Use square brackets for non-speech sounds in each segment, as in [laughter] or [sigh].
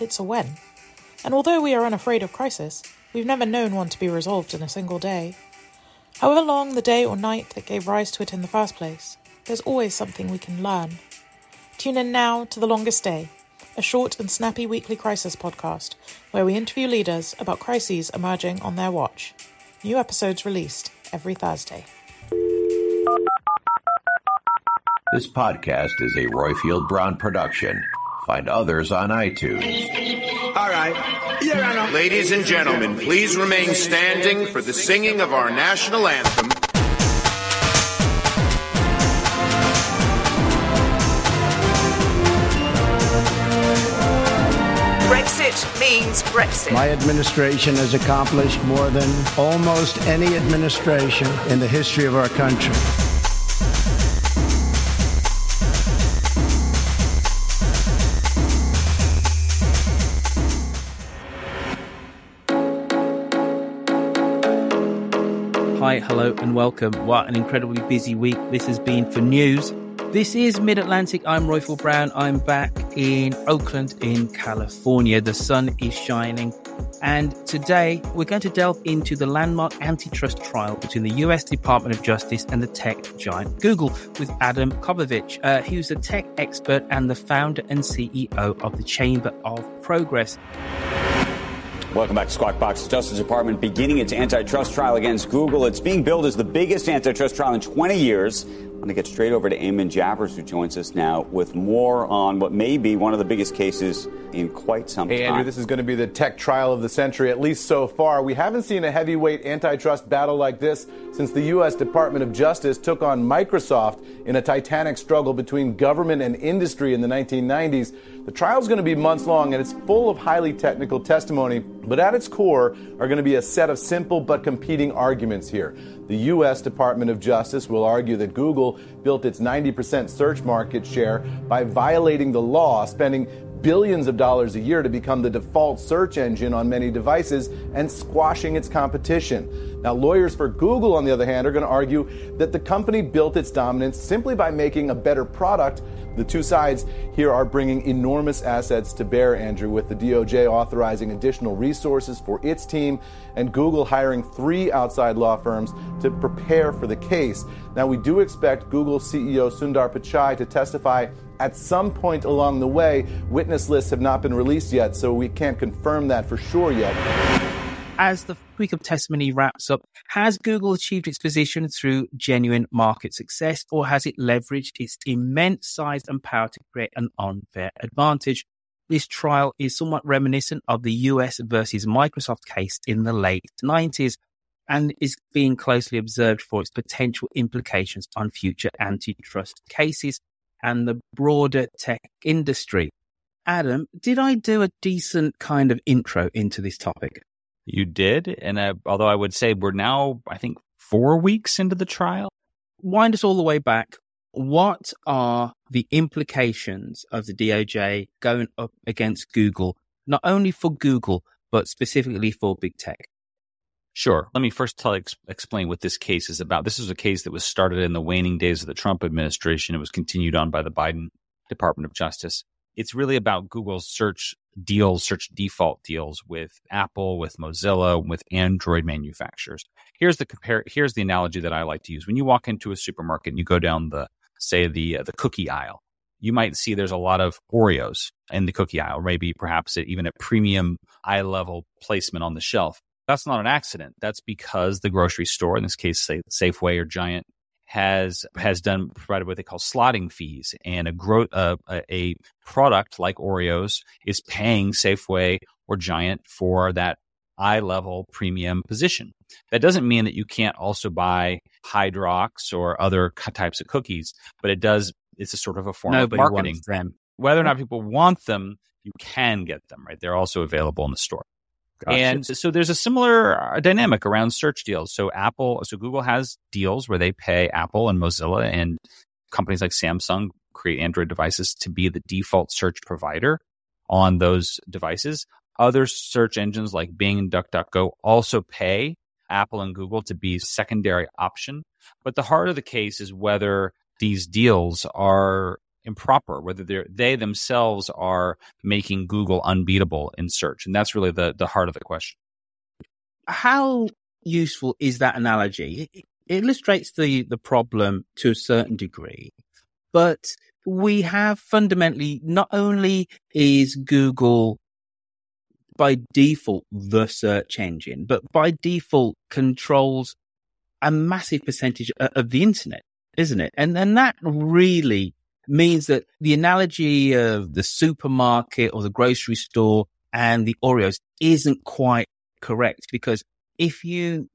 it's a when. And although we are unafraid of crisis, we've never known one to be resolved in a single day. However long the day or night that gave rise to it in the first place, there's always something we can learn. Tune in now to The Longest Day, a short and snappy weekly crisis podcast where we interview leaders about crises emerging on their watch. New episodes released every Thursday. This podcast is a Roifield Brown production. Find others on iTunes. All right. Your Honor. Ladies and gentlemen, please remain standing for the singing of our national anthem. Brexit means Brexit. My administration has accomplished more than almost any administration in the history of our country. Hello, and welcome. What an incredibly busy week this has been for news. This is Mid Atlantic. I'm Roifield Brown. I'm back in Oakland, in California. The sun is shining. And today we're going to delve into the landmark antitrust trial between the US Department of Justice and the tech giant Google with Adam Kovacevich. Uh, who's a tech expert and the founder and CEO of the Chamber of Progress. Welcome back to Squawk Box. The Justice Department beginning its antitrust trial against Google. It's being billed as the biggest antitrust trial in 20 years. I'm going to get straight over to Eamon Javers, who joins us now with more on what may be one of the biggest cases in quite some hey, time. Andrew, this is going to be the tech trial of the century, at least so far. We haven't seen a heavyweight antitrust battle like this since the U.S. Department of Justice took on Microsoft in a titanic struggle between government and industry in the 1990s. The trial is going to be months long and it's full of highly technical testimony, but at its core are going to be a set of simple but competing arguments here. The U.S. Department of Justice will argue that Google built its 90% search market share by violating the law, spending billions of dollars a year to become the default search engine on many devices and squashing its competition. Now, lawyers for Google, on the other hand, are going to argue that the company built its dominance simply by making a better product. The two sides here are bringing enormous assets to bear, Andrew, with the DOJ authorizing additional resources for its team and Google hiring three outside law firms to prepare for the case. Now, we do expect Google CEO Sundar Pichai to testify at some point along the way. Witness lists have not been released yet, so we can't confirm that for sure yet. As the week of testimony wraps up, has Google achieved its position through genuine market success, or has it leveraged its immense size and power to create an unfair advantage? This trial is somewhat reminiscent of the US versus Microsoft case in the late 90s and is being closely observed for its potential implications on future antitrust cases and the broader tech industry. Adam, did I do a decent kind of intro into this topic? You did. And uh, although I would say we're now, I think, four weeks into the trial. Wind us all the way back. What are the implications of the DOJ going up against Google, not only for Google, but specifically for big tech? Sure. Let me first tell ex- explain what this case is about. This is a case that was started in the waning days of the Trump administration. It was continued on by the Biden Department of Justice. It's really about Google's search deals, search default deals with Apple, with Mozilla, with Android manufacturers. Here's the compare. Here's the analogy that I like to use. When you walk into a supermarket and you go down the, say the uh, the cookie aisle, you might see there's a lot of Oreos in the cookie aisle, maybe perhaps even a premium eye level placement on the shelf. That's not an accident. That's because the grocery store, in this case, say Safeway or Giant, has has done provided what they call slotting fees, and a gro- uh, a product like Oreos is paying Safeway or Giant for that eye level premium position. That doesn't mean that you can't also buy Hydrox or other types of cookies, but it does. It's a sort of a form Nobody of marketing. Whether or not people want them you can get them, right? They're also available in the store. Gotcha. And so there's a similar uh, dynamic around search deals. So Apple, so Google has deals where they pay Apple and Mozilla and companies like Samsung create Android devices to be the default search provider on those devices. Other search engines like Bing and DuckDuckGo also pay Apple and Google to be secondary option. But the heart of the case is whether these deals are improper, whether they they themselves are making Google unbeatable in search, and that's really the the heart of the question. How useful is that analogy? It, illustrates the the problem to a certain degree, but we have fundamentally not only is Google by default the search engine, but by default controls a massive percentage of the internet, isn't it? And and that really means that the analogy of the supermarket or the grocery store and the Oreos isn't quite correct because if you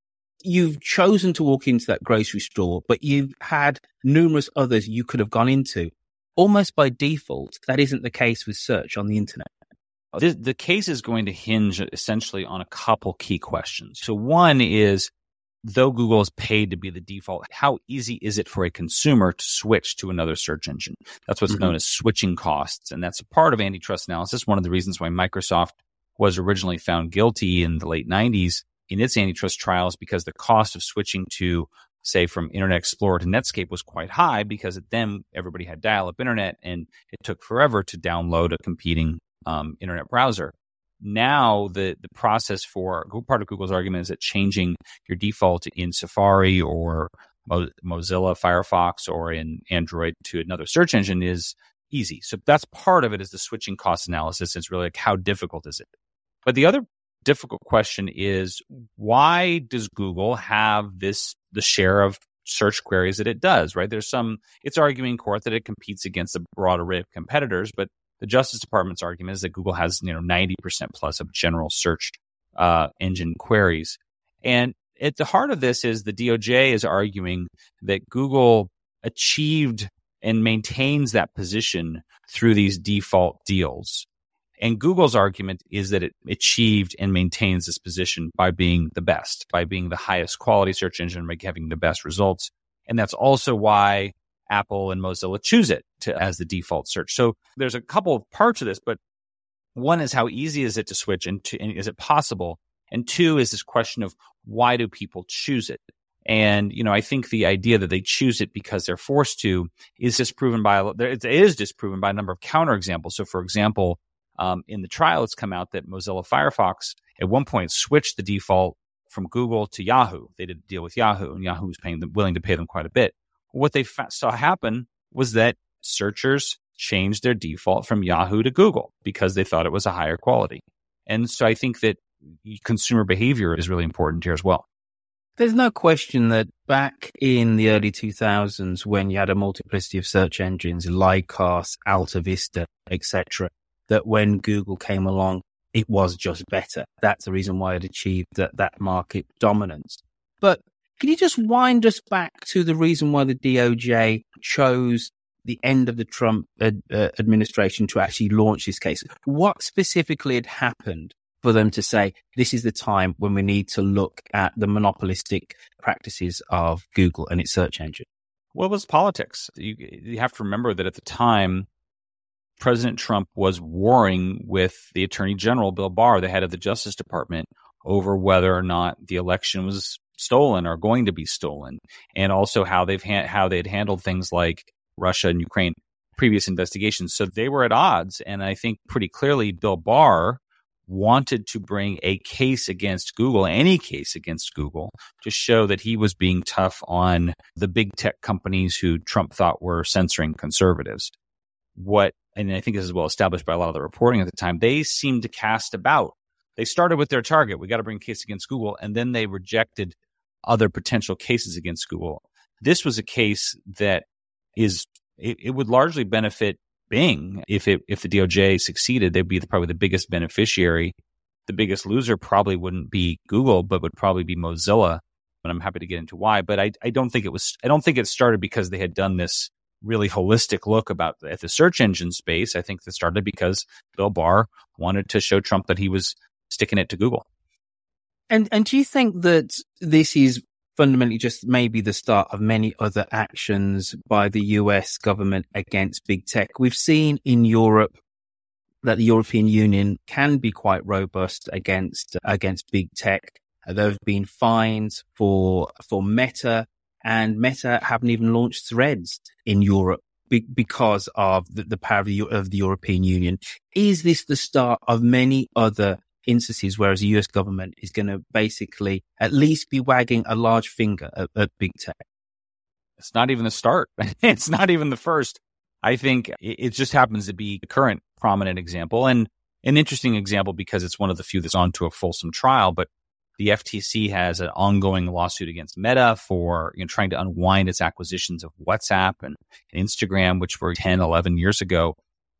you've chosen to walk into that grocery store, but you've had numerous others you could have gone into, almost by default, that isn't the case with search on the internet. The, the case is going to hinge essentially on a couple key questions. So one is though Google is paid to be the default, how easy is it for a consumer to switch to another search engine? That's what's mm-hmm. known as switching costs. And that's a part of antitrust analysis. One of the reasons why Microsoft was originally found guilty in the late 90s in its antitrust trials because the cost of switching to say from Internet Explorer to Netscape was quite high because at then everybody had dial-up internet and it took forever to download a competing um, internet browser now the the process for part of Google's argument is that changing your default in Safari or Mozilla Firefox or in Android to another search engine is easy. So that's part of it is the switching cost analysis. It's really like how difficult is it? But the other difficult question is why does Google have this the share of search queries that it does, right? There's some it's arguing court that it competes against a broad array of competitors, but the Justice Department's argument is that Google has you know 90% plus of general search uh, engine queries. And at the heart of this is the DOJ is arguing that Google achieved and maintains that position through these default deals. And Google's argument is that it achieved and maintains this position by being the best, by being the highest quality search engine, by having the best results. And that's also why Apple and Mozilla choose it to, as the default search. So there's a couple of parts of this, but one is how easy is it to switch and, to, and is it possible? And two is this question of why do people choose it? And, you know, I think the idea that they choose it because they're forced to is disproven by, it is disproven by a number of counterexamples. So, for example, um, in the trial, it's come out that Mozilla Firefox at one point switched the default from Google to Yahoo. They did a deal with Yahoo, and Yahoo was paying them, willing to pay them quite a bit what they fa- saw happen was that searchers changed their default from Yahoo to Google because they thought it was a higher quality. And so I think that consumer behavior is really important here as well. There's no question that back in the early 2000s, when you had a multiplicity of search engines, Lycos, Alta Vista, etc., that when Google came along, it was just better. That's the reason why it achieved that, that market dominance. But can you just wind us back to the reason why the DOJ chose the end of the Trump ad, uh, administration to actually launch this case? What specifically had happened for them to say this is the time when we need to look at the monopolistic practices of Google and its search engine? Well, it was politics. You, you have to remember that at the time, President Trump was warring with the Attorney General, Bill Barr, the head of the Justice Department, over whether or not the election was stolen or going to be stolen, and also how they've ha- how they'd handled things like Russia and Ukraine previous investigations. So they were at odds, and I think pretty clearly Bill Barr wanted to bring a case against Google, any case against Google, to show that he was being tough on the big tech companies who Trump thought were censoring conservatives. What, and I think this is well established by a lot of the reporting at the time, they seemed to cast about. They started with their target. We got to bring a case against Google. And then they rejected other potential cases against Google. This was a case that is it, it would largely benefit Bing if it if the DOJ succeeded. They'd be the, probably the biggest beneficiary. The biggest loser probably wouldn't be Google, but would probably be Mozilla. And I'm happy to get into why. But I I don't think it was I don't think it started because they had done this really holistic look about at the search engine space. I think that started because Bill Barr wanted to show Trump that he was sticking it to Google. And and do you think that this is fundamentally just maybe the start of many other actions by the US government against big tech? We've seen in Europe that the European Union can be quite robust against against big tech. Uh, there have been fines for for Meta, and Meta haven't even launched Threads in Europe be- because of the, the power of the, of the European Union. Is this the start of many other instances, whereas the US government is going to basically at least be wagging a large finger at, at big tech. It's not even the start. [laughs] it's not even the first. I think it just happens to be the current prominent example and an interesting example because it's one of the few that's on to a fulsome trial. But the FTC has an ongoing lawsuit against Meta for you know, trying to unwind its acquisitions of WhatsApp and Instagram, which were 10, 11 years ago.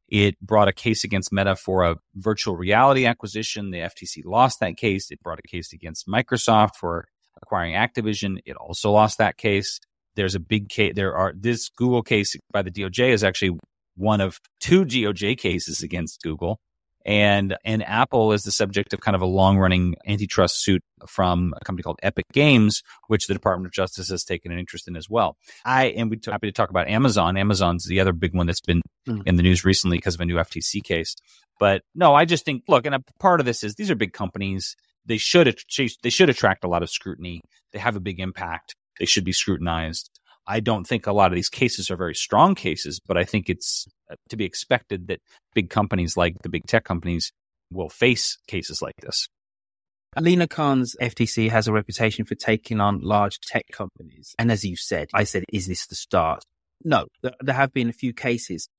It brought a case against Meta for a virtual reality acquisition. The FTC lost that case. It brought a case against Microsoft for acquiring Activision. It also lost that case. There's a big case. There are this Google case by the DOJ is actually one of two DOJ cases against Google. And, and Apple is the subject of kind of a long running antitrust suit from a company called Epic Games, which the Department of Justice has taken an interest in as well. I am happy to talk about Amazon. Amazon's the other big one that's been mm. in the news recently because of a new FTC case. But no, I just think, look, and a part of this is these are big companies. They should, they should attract a lot of scrutiny. They have a big impact. They should be scrutinized. I don't think a lot of these cases are very strong cases, but I think it's uh, to be expected that big companies like the big tech companies will face cases like this. Lina Khan's FTC has a reputation for taking on large tech companies. And as you said, I said, is this the start? No, there have been a few cases.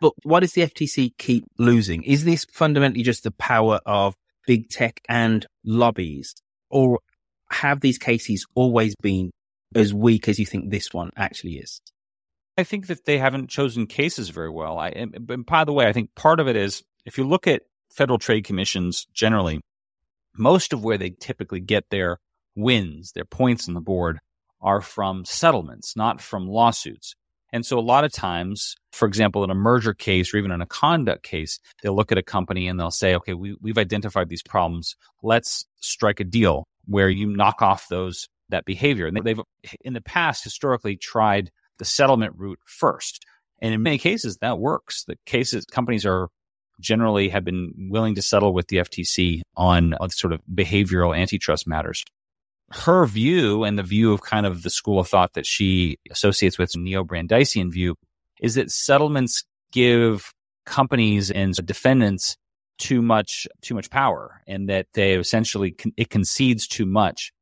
But why does the FTC keep losing? Is this fundamentally just the power of big tech and lobbies? Or have these cases always been as weak as you think this one actually is? I think that they haven't chosen cases very well. I, and, by the way, I think part of it is if you look at federal trade commissions generally, most of where they typically get their wins, their points on the board, are from settlements, not from lawsuits. And so a lot of times, for example, in a merger case or even in a conduct case, they'll look at a company and they'll say, okay, we, we've identified these problems. Let's strike a deal where you knock off those that behavior. And they've in the past historically tried the settlement route first. And in many cases that works. The cases companies are generally have been willing to settle with the FTC on uh, sort of behavioral antitrust matters. Her view and the view of kind of the school of thought that she associates with neo-Brandeisian view is that settlements give companies and defendants too much too much power and that they essentially it concedes too much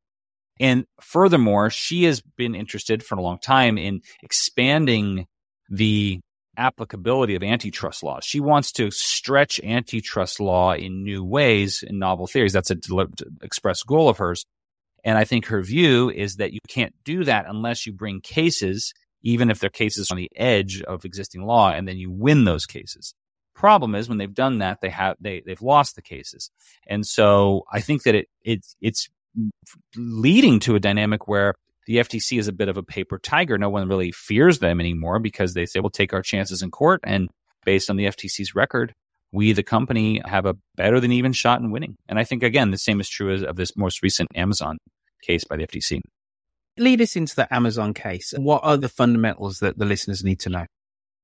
and furthermore, she has been interested for a long time in expanding the applicability of antitrust laws. She wants to stretch antitrust law in new ways in novel theories. That's a express goal of hers. And I think her view is that you can't do that unless you bring cases, even if they're cases on the edge of existing law, and then you win those cases. Problem is when they've done that, they have they they've lost the cases. And so I think that it, it it's leading to a dynamic where the FTC is a bit of a paper tiger. No one really fears them anymore because they say, we'll take our chances in court. And based on the FTC's record, we, the company, have a better than even shot in winning. And I think, again, the same is true as of this most recent Amazon case by the FTC. Lead us into the Amazon case. What are the fundamentals that the listeners need to know?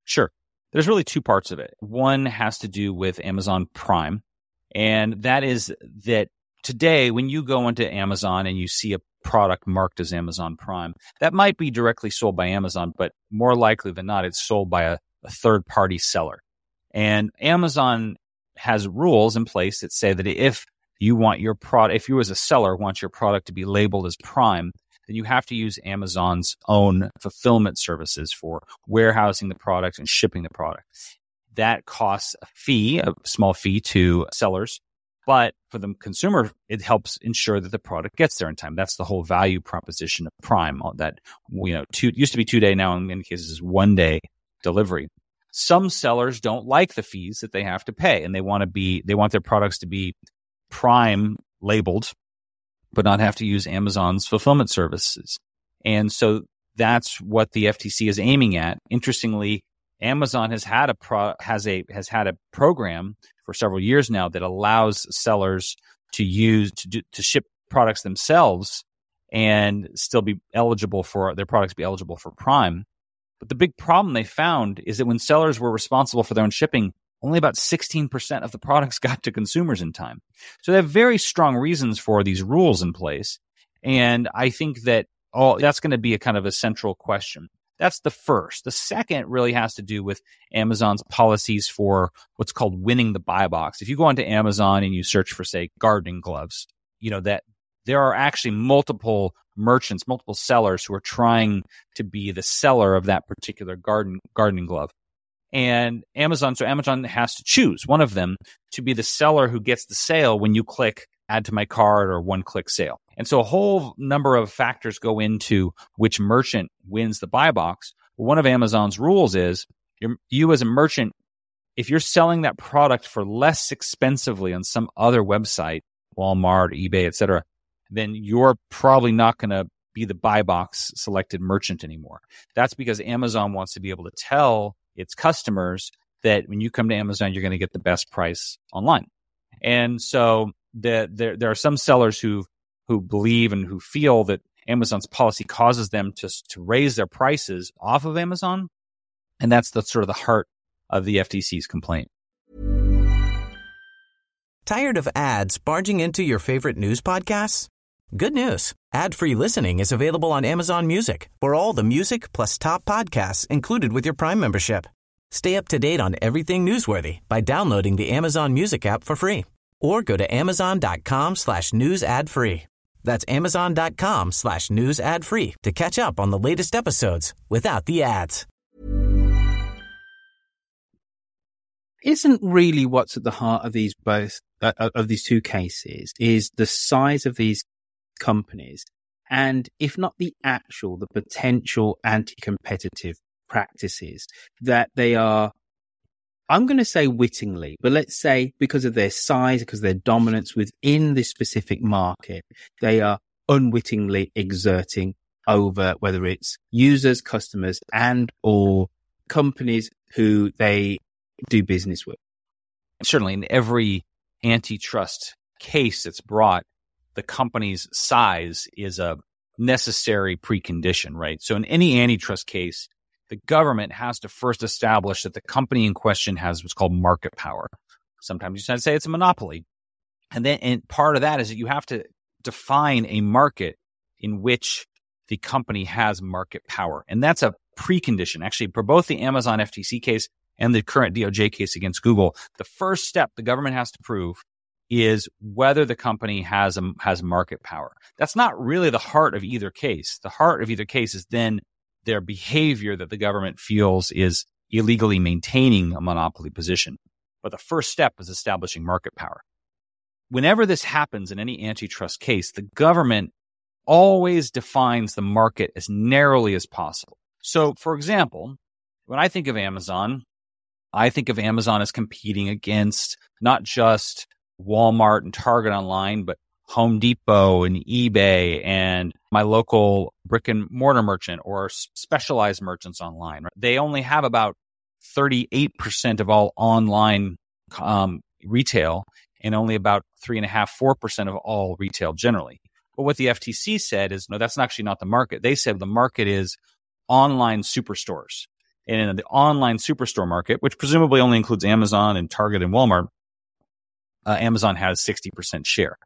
Sure. There's really two parts of it. One has to do with Amazon Prime, and that is that today, when you go into Amazon and you see a product marked as Amazon Prime, that might be directly sold by Amazon, but more likely than not, it's sold by a, a third party seller. And Amazon has rules in place that say that if you want your product, if you as a seller want your product to be labeled as Prime, then you have to use Amazon's own fulfillment services for warehousing the product and shipping the product. That costs a fee, a small fee to sellers but for the consumer, it helps ensure that the product gets there in time. That's the whole value proposition of Prime. That you know, two used to be two day now in many cases is one day delivery. Some sellers don't like the fees that they have to pay, and they want to be they want their products to be Prime labeled, but not have to use Amazon's fulfillment services. And so that's what the FTC is aiming at. Interestingly, Amazon has had a pro, has a has had a program for several years now that allows sellers to use to do, to ship products themselves and still be eligible for their products be eligible for Prime. But the big problem they found is that when sellers were responsible for their own shipping, only about 16% of the products [laughs] got to consumers in time. So they have very strong reasons for these rules in place. And I think that all that's going to be a kind of a central question. That's the first. The second really has to do with Amazon's policies for what's called winning the buy box. If you go onto Amazon and you search for, say, gardening gloves, you know, that there are actually multiple merchants, multiple sellers who are trying to be the seller of that particular garden gardening glove. And Amazon, so Amazon has to choose one of them to be the seller who gets the sale when you click add to my cart or one click sale. And so a whole number of factors go into which merchant wins the buy box. One of Amazon's rules is you as a merchant, if you're selling that product for less expensively on some other website, Walmart, eBay, etc., then you're probably not going to be the buy box selected merchant anymore. That's because Amazon wants to be able to tell its customers that when you come to Amazon, you're going to get the best price online. And so the, there, there are some sellers who who believe and who feel that Amazon's policy causes them to, to raise their prices off of Amazon. And that's the sort of the heart of the FTC's complaint. Tired of ads barging into your favorite news podcasts? Good news. Ad-free listening is available on Amazon Music for all the music plus top podcasts included with your Prime membership. Stay up to date on everything newsworthy by downloading the Amazon Music app for free or go to amazon.com slash news ad free. That's amazon.com slash news ad free to catch up on the latest episodes without the ads. Isn't really what's at the heart of these both uh, of these two cases is the size of these companies and if not the actual the potential anti-competitive practices that they are I'm going to say wittingly, but let's say because of their size, because their dominance within this specific market, they are unwittingly exerting over whether it's users, customers and or companies who they do business with. Certainly in every antitrust case that's brought, the company's size is a necessary precondition, right? So in any antitrust case, the government has to first establish that the company in question has what's called market power. Sometimes you say it's a monopoly. And then and part of that is that you have to define a market in which the company has market power. And that's a precondition. Actually, for both the Amazon FTC case and the current DOJ case against Google, the first step the government has to prove is whether the company has a, has market power. That's not really the heart of either case. The heart of either case is then their behavior that the government feels is illegally maintaining a monopoly position. But the first step is establishing market power. Whenever this happens in any antitrust case, the government always defines the market as narrowly as possible. So, for example, when I think of Amazon, I think of Amazon as competing against not just Walmart and Target online, but Home Depot and eBay and my local brick and mortar merchant or specialized merchants online. They only have about 38% of all online um, retail and only about three and a half, four percent of all retail generally. But what the FTC said is, no, that's actually not the market. They said the market is online superstores. And in the online superstore market, which presumably only includes Amazon and Target and Walmart, uh, Amazon has 60% share.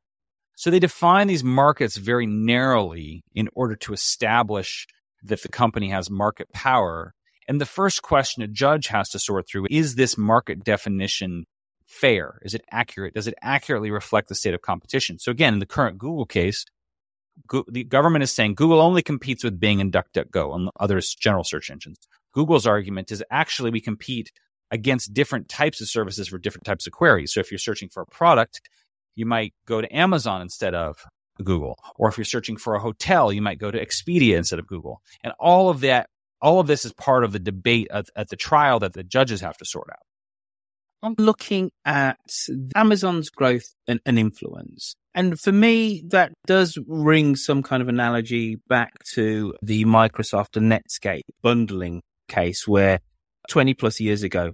So they define these markets very narrowly in order to establish that the company has market power. And the first question a judge has to sort through is this market definition fair? Is it accurate? Does it accurately reflect the state of competition? So again, in the current Google case, the government is saying Google only competes with Bing and DuckDuckGo and other general search engines. Google's argument is actually we compete against different types of services for different types of queries. So if you're searching for a product, you might go to Amazon instead of Google. Or if you're searching for a hotel, you might go to Expedia instead of Google. And all of that, all of this is part of the debate at, at the trial that the judges have to sort out. I'm looking at Amazon's growth and, and, influence. And for me, that does ring some kind of analogy back to the Microsoft and Netscape bundling case where 20 plus years ago,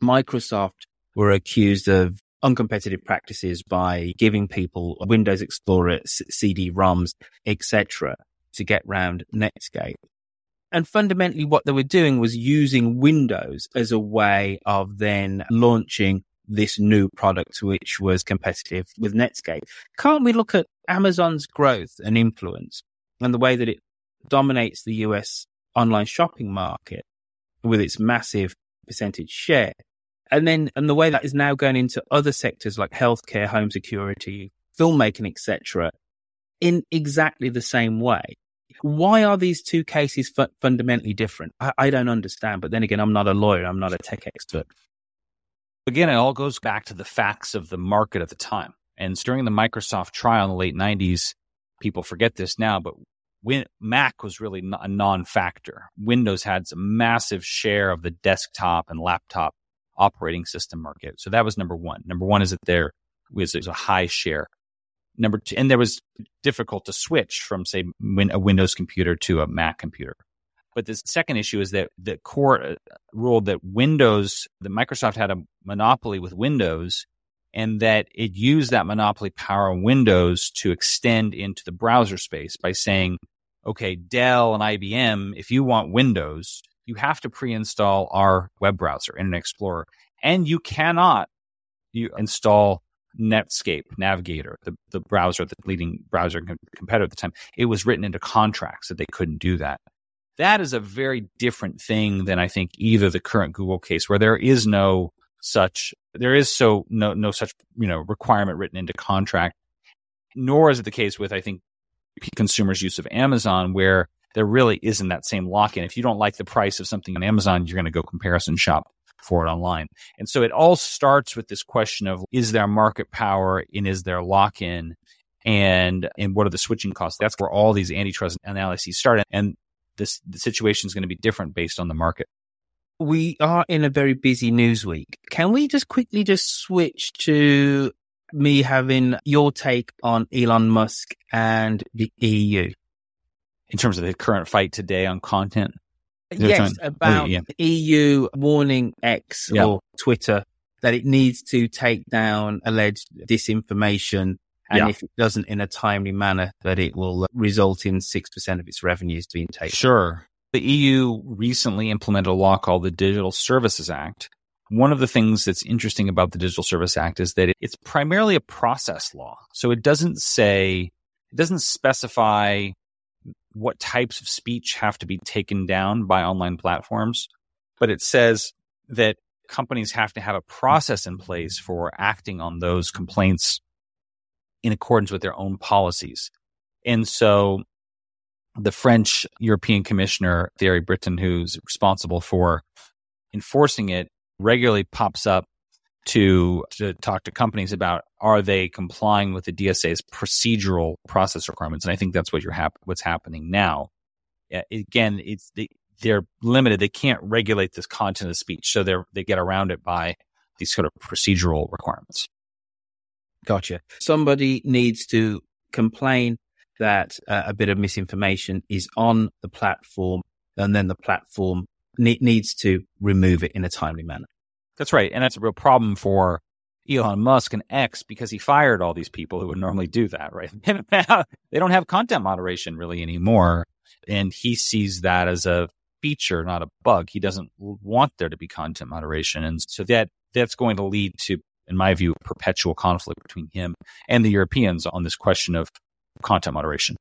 Microsoft were accused of uncompetitive practices by giving people Windows Explorer, CD-ROMs, etc., to get round Netscape. And fundamentally, what they were doing was using Windows as a way of then launching this new product, which was competitive with Netscape. Can't we look at Amazon's growth and influence and the way that it dominates the US online shopping market with its massive percentage share? And then, and the way that is now going into other sectors like healthcare, home security, filmmaking, etc., in exactly the same way. Why are these two cases fu- fundamentally different? I, I don't understand. But then again, I'm not a lawyer. I'm not a tech expert. Again, it all goes back to the facts of the market at the time. And during the Microsoft trial in the late 90s, people forget this now, but Win- Mac was really a non factor. Windows had a massive share of the desktop and laptop operating system market. So that was number one. Number one is that there was, was a high share. Number two, and there was difficult to switch from, say, win, a Windows computer to a Mac computer. But the second issue is that the court uh, ruled that Windows, that Microsoft had a monopoly with Windows, and that it used that monopoly power on Windows to extend into the browser space by saying, okay, Dell and IBM, if you want Windows, you have to pre-install our web browser, Internet Explorer, and you cannot you install Netscape Navigator, the, the browser, the leading browser competitor at the time. It was written into contracts that they couldn't do that. That is a very different thing than I think either the current Google case, where there is no such there is so no no such you know requirement written into contract, nor is it the case with I think consumers' use of Amazon, where there really isn't that same lock in. If you don't like the price of something on Amazon, you're going to go comparison shop for it online. And so it all starts with this question of is there market power and is there lock in? And, and what are the switching costs? That's where all these antitrust analyses start. And this, the situation is going to be different based on the market. We are in a very busy news week. Can we just quickly just switch to me having your take on Elon Musk and the EU? In terms of the current fight today on content? Yes, oh, about oh, yeah. EU warning X yeah. or Twitter that it needs to take down alleged disinformation. And yeah. if it doesn't in a timely manner, that it will uh, result in 6% of its revenues being taken. Sure. The EU recently implemented a law called the Digital Services Act. One of the things that's interesting about the Digital Service Act is that it's primarily a process law. So it doesn't say, it doesn't specify what types of speech have to be taken down by online platforms, but it says that companies have to have a process in place for acting on those complaints in accordance with their own policies. And so the French European Commissioner, Thierry Breton, who's responsible for enforcing it, regularly pops up to, to talk to companies about are they complying with the DSA's procedural process requirements? And I think that's what you're hap- what's happening now. again, it's the, they're limited. They can't regulate this content of speech, so they they get around it by these sort of procedural requirements. Gotcha. Somebody needs to complain that uh, a bit of misinformation is on the platform, and then the platform ne- needs to remove it in a timely manner. That's right. And that's a real problem for Elon Musk and X because he fired all these people who would normally do that, right? [laughs] they don't have content moderation really anymore. And he sees that as a feature, not a bug. He doesn't want there to be content moderation. And so that that's going to lead to, in my view, perpetual conflict between him and the Europeans on this question of content moderation.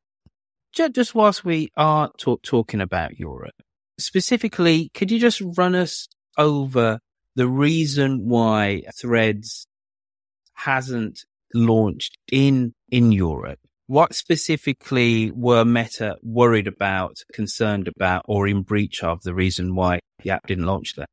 Just whilst we are talk, talking about Europe, specifically, could you just run us over the reason why Threads hasn't launched in in Europe. What specifically were Meta worried about, concerned about, or in breach of the reason why the app didn't launch there?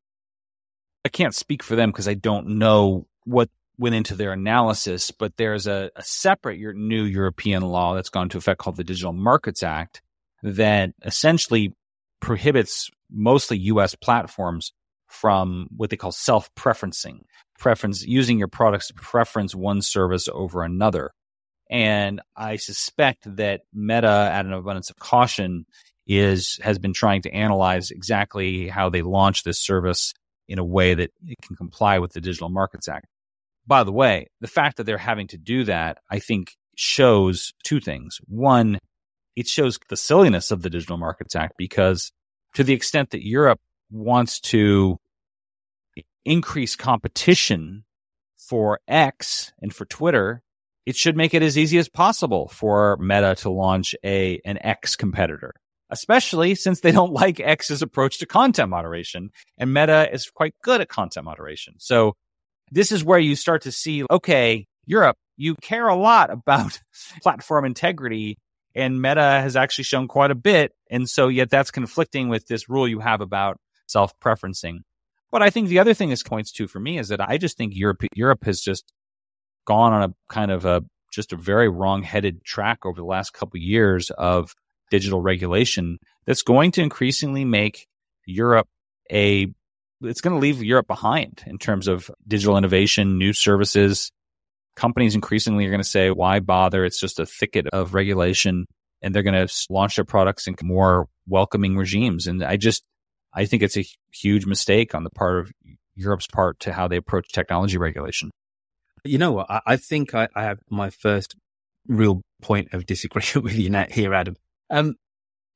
I can't speak for them because I don't know what went into their analysis, but there's a, a separate new European law that's gone into effect called the Digital Markets Act that essentially prohibits mostly US platforms from what they call self preferencing, preference using your products to preference one service over another. And I suspect that Meta, at an abundance of caution, is has been trying to analyze exactly how they launch this service in a way that it can comply with the Digital Markets Act. By the way, the fact that they're having to do that, I think, shows two things. One, it shows the silliness of the Digital Markets Act because to the extent that Europe wants to increase competition for X and for Twitter, it should make it as easy as possible for Meta to launch a an X competitor, especially since they don't like X's approach to content moderation and Meta is quite good at content moderation. So this is where you start to see okay, Europe, you care a lot about [laughs] platform integrity and Meta has actually shown quite a bit and so yet that's conflicting with this rule you have about self-preferencing. But I think the other thing this points to for me is that I just think Europe Europe has just gone on a kind of a just a very wrong-headed track over the last couple of years of digital regulation that's going to increasingly make Europe a it's going to leave Europe behind in terms of digital innovation, new services. Companies increasingly are going to say, why bother? It's just a thicket of regulation. And they're going to launch their products in more welcoming regimes. And I just, I think it's a huge mistake on the part of Europe's part to how they approach technology regulation. You know what? I, I think I, I, have my first real point of disagreement [laughs] with you here, Adam. Um,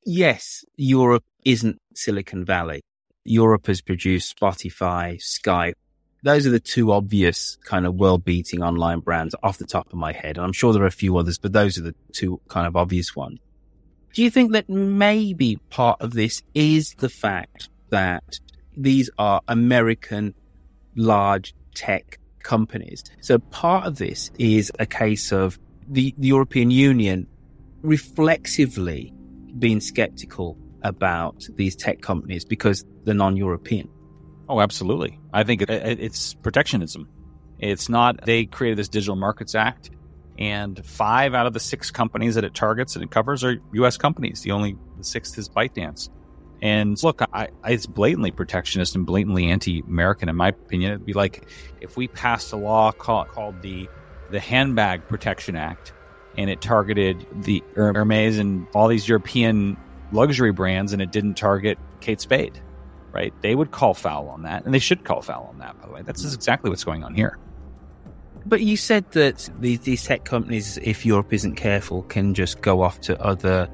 yes, Europe isn't Silicon Valley. Europe has produced Spotify, Skype. Those are the two obvious kind of world beating online brands off the top of my head. And I'm sure there are a few others, but those are the two kind of obvious ones. Do you think that maybe part of this is the fact that these are American large tech companies? So part of this is a case of the, the European Union reflexively being skeptical about these tech companies because they're non-European. Oh, absolutely. I think it, it, it's protectionism. It's not they created this Digital Markets Act, and five out of the six companies that it targets and it covers are U.S. companies. The only the sixth is ByteDance. And look, I, I, it's blatantly protectionist and blatantly anti-American, in my opinion. It'd be like if we passed a law called, called the the Handbag Protection Act, and it targeted the Hermes and all these European luxury brands and it didn't target Kate Spade, right? They would call foul on that, and they should call foul on that, by the way. That's exactly what's going on here. But you said that these, these tech companies, if Europe isn't careful, can just go off to other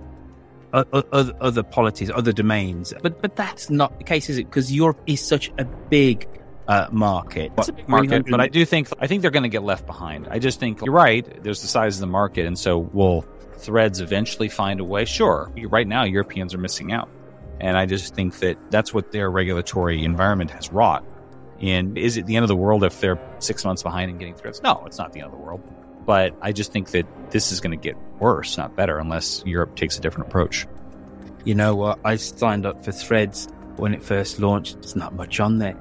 other, other polities, other domains. But but that's not the case, is it? Because Europe is such a big uh, market. It's a big market, but I do think I think they're going to get left behind. I just think you're right. There's the size of the market, and so we'll threads eventually find a way, sure, right now Europeans are missing out. And I just think that that's what their regulatory environment has wrought. And is it the end of the world if they're six months behind in getting threads? No, it's not the end of the world. But I just think that this is going to get worse, not better, unless Europe takes a different approach. You know what? I signed up for threads when it first launched. There's not much on there.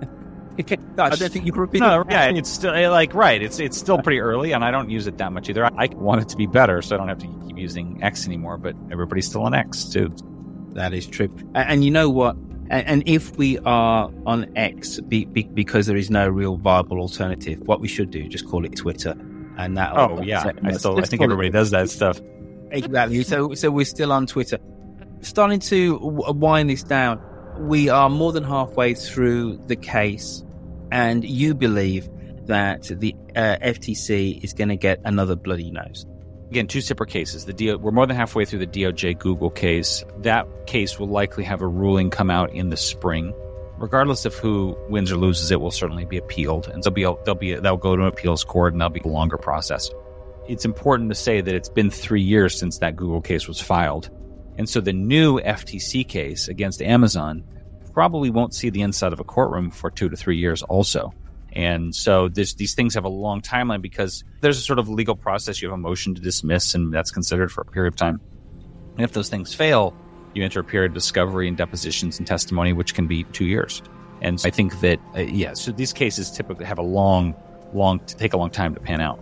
[laughs] I don't think you repeat. No, yeah, it's still eh, like right. It's it's still pretty early, and I don't use it that much either. I want it to be better, so I don't have to keep using X anymore. But everybody's still on X too. That is true. And, and you know what? And, and, if we are on X be, be, because there is no real viable alternative, what we should do just call it Twitter, and that. Oh yeah, I still I think everybody does that stuff. Exactly. So so we're still on Twitter. Starting to wind this down we are more than halfway through the case, and you believe that the uh, FTC is going to get another bloody nose. Again, two separate cases. The DO, we're more than halfway through the DOJ Google case. That case will likely have a ruling come out in the spring. Regardless of who wins or loses, it will certainly be appealed, and there'll be a, there'll be a, that'll go to an appeals court, and that'll be a longer process. It's important to say that it's been three years since that Google case was filed and so the new FTC case against Amazon probably won't see the inside of a courtroom for two to three years also. And so this, these things have a long timeline because there's a sort of legal process. You have a motion to dismiss, and that's considered for a period of time. And if those things fail, you enter a period of discovery and depositions and testimony, which can be two years. And so I think that, uh, yeah, so these cases typically have a long, long, take a long time to pan out.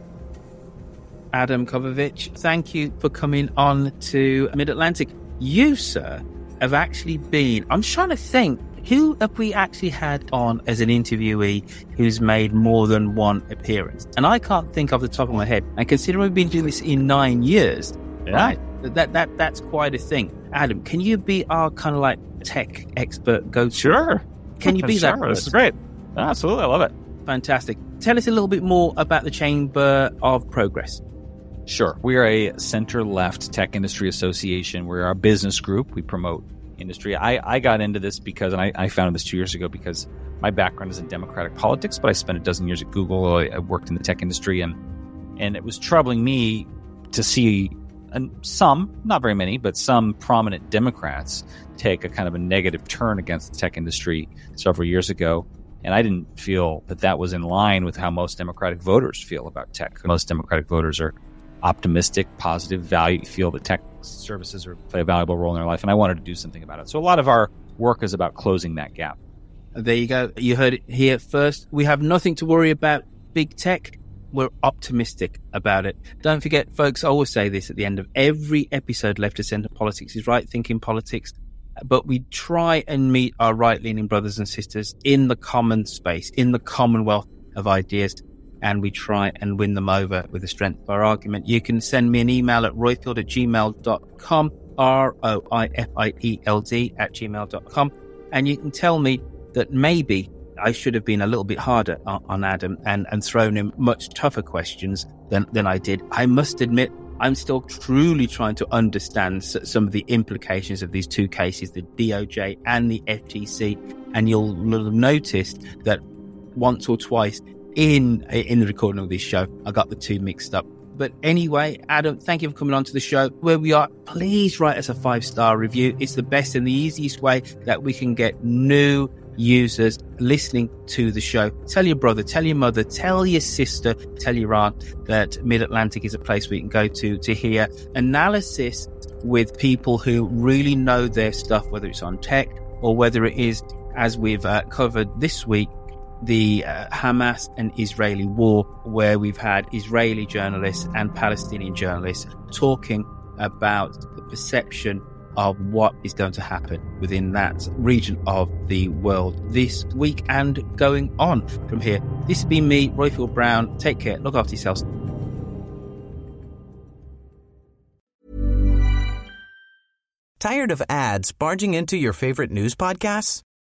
Adam Kovacevich, thank you for coming on to Mid Atlantic. You, sir, have actually been, I'm trying to think, who have we actually had on as an interviewee who's made more than one appearance? And I can't think off the top of my head. And considering we've been doing this in nine years, yeah. right? That that that's quite a thing. Adam, can you be our kind of like tech expert go? Sure. Can you be sure. that? This is great. Absolutely, I love it. Fantastic. Tell us a little bit more about the Chamber of Progress. Sure. We are a center left tech industry association. We're a business group. We promote industry. I, I got into this because, and I, I founded this two years ago because my background is in democratic politics, but I spent a dozen years at Google. I, I worked in the tech industry, and and it was troubling me to see and some, not very many, but some prominent Democrats take a kind of a negative turn against the tech industry several years ago. And I didn't feel that that was in line with how most Democratic voters feel about tech. Most Democratic voters are optimistic, positive, value, feel that tech services are, play a valuable role in their life. And I wanted to do something about it. So a lot of our work is about closing that gap. There you go. You heard it here first. We have nothing to worry about big tech. We're optimistic about it. Don't forget, folks, I always say this at the end of every episode, Left of Centre Politics is Right Thinking Politics. But we try and meet our right leaning brothers and sisters in the common space, in the commonwealth of ideas and we try and win them over with the strength of our argument. You can send me an email at roifield at gmail.com, R O I F I E L D at gmail.com, and you can tell me that maybe I should have been a little bit harder on, on Adam and, and thrown him much tougher questions than, than I did. I must admit, I'm still truly trying to understand some of the implications of these two cases, the DOJ and the FTC. And you'll have noticed that once or twice in in the recording of this show. I got the two mixed up. But anyway, Adam, thank you for coming on to the show. Where we are, please write us a five star review. It's the best and the easiest way that we can get new users listening to the show. Tell your brother, tell your mother, tell your sister, tell your aunt that Mid Atlantic is a place we can go to to hear analysis with people who really know their stuff, whether it's on tech or whether it is, as we've uh, covered this week, the uh, Hamas and Israeli war, where we've had Israeli journalists and Palestinian journalists talking about the perception of what is going to happen within that region of the world this week and going on from here. This has been me, Roifield Brown. Take care. Look after yourselves. Tired of ads barging into your favorite news podcasts?